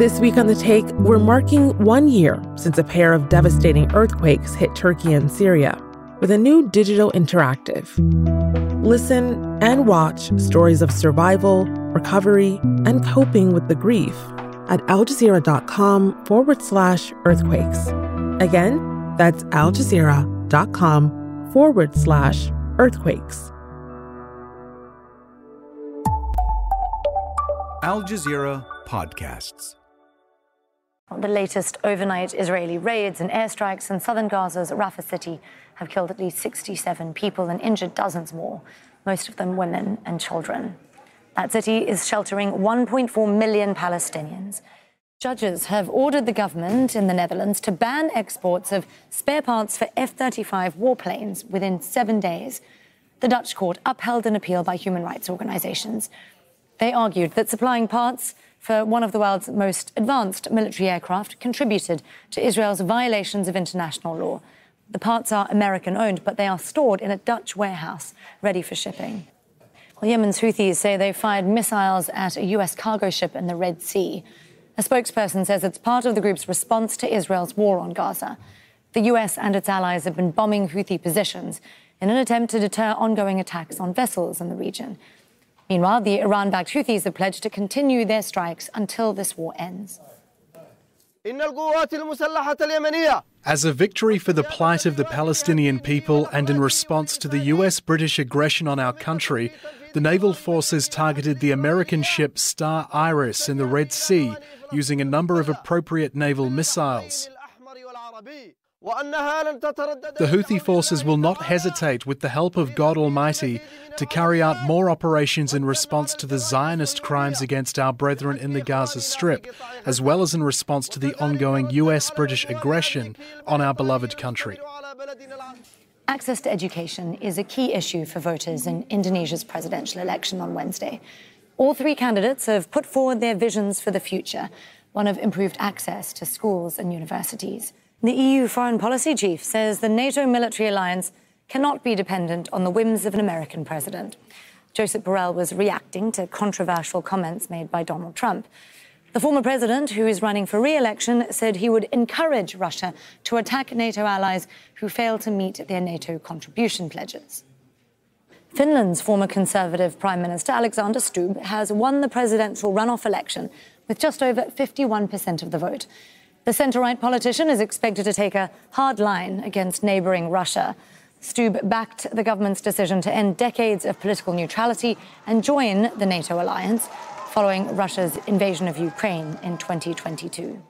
This week on The Take, we're marking one year since a pair of devastating earthquakes hit Turkey and Syria with a new digital interactive. Listen and watch stories of survival, recovery, and coping with the grief at aljazeera.com forward slash earthquakes. Again, that's aljazeera.com forward slash earthquakes. Al Jazeera Podcasts. The latest overnight Israeli raids and airstrikes in southern Gaza's Rafah city have killed at least 67 people and injured dozens more, most of them women and children. That city is sheltering 1.4 million Palestinians. Judges have ordered the government in the Netherlands to ban exports of spare parts for F 35 warplanes within seven days. The Dutch court upheld an appeal by human rights organizations. They argued that supplying parts for one of the world's most advanced military aircraft contributed to Israel's violations of international law. The parts are American owned, but they are stored in a Dutch warehouse ready for shipping. Well, Yemen's Houthis say they fired missiles at a U.S. cargo ship in the Red Sea. A spokesperson says it's part of the group's response to Israel's war on Gaza. The U.S. and its allies have been bombing Houthi positions in an attempt to deter ongoing attacks on vessels in the region. Meanwhile, the Iran backed Houthis have pledged to continue their strikes until this war ends. As a victory for the plight of the Palestinian people and in response to the US British aggression on our country, the naval forces targeted the American ship Star Iris in the Red Sea using a number of appropriate naval missiles. The Houthi forces will not hesitate, with the help of God Almighty, to carry out more operations in response to the Zionist crimes against our brethren in the Gaza Strip, as well as in response to the ongoing US British aggression on our beloved country. Access to education is a key issue for voters in Indonesia's presidential election on Wednesday. All three candidates have put forward their visions for the future, one of improved access to schools and universities. The EU foreign policy chief says the NATO military alliance cannot be dependent on the whims of an American president. Josep Borrell was reacting to controversial comments made by Donald Trump. The former president, who is running for re election, said he would encourage Russia to attack NATO allies who fail to meet their NATO contribution pledges. Finland's former Conservative Prime Minister Alexander Stubb has won the presidential runoff election with just over 51% of the vote. The centre right politician is expected to take a hard line against neighbouring Russia. Stubb backed the government's decision to end decades of political neutrality and join the NATO alliance following Russia's invasion of Ukraine in 2022.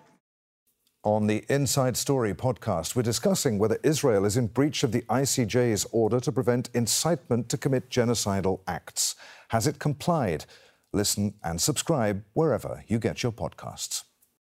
On the Inside Story podcast, we're discussing whether Israel is in breach of the ICJ's order to prevent incitement to commit genocidal acts. Has it complied? Listen and subscribe wherever you get your podcasts.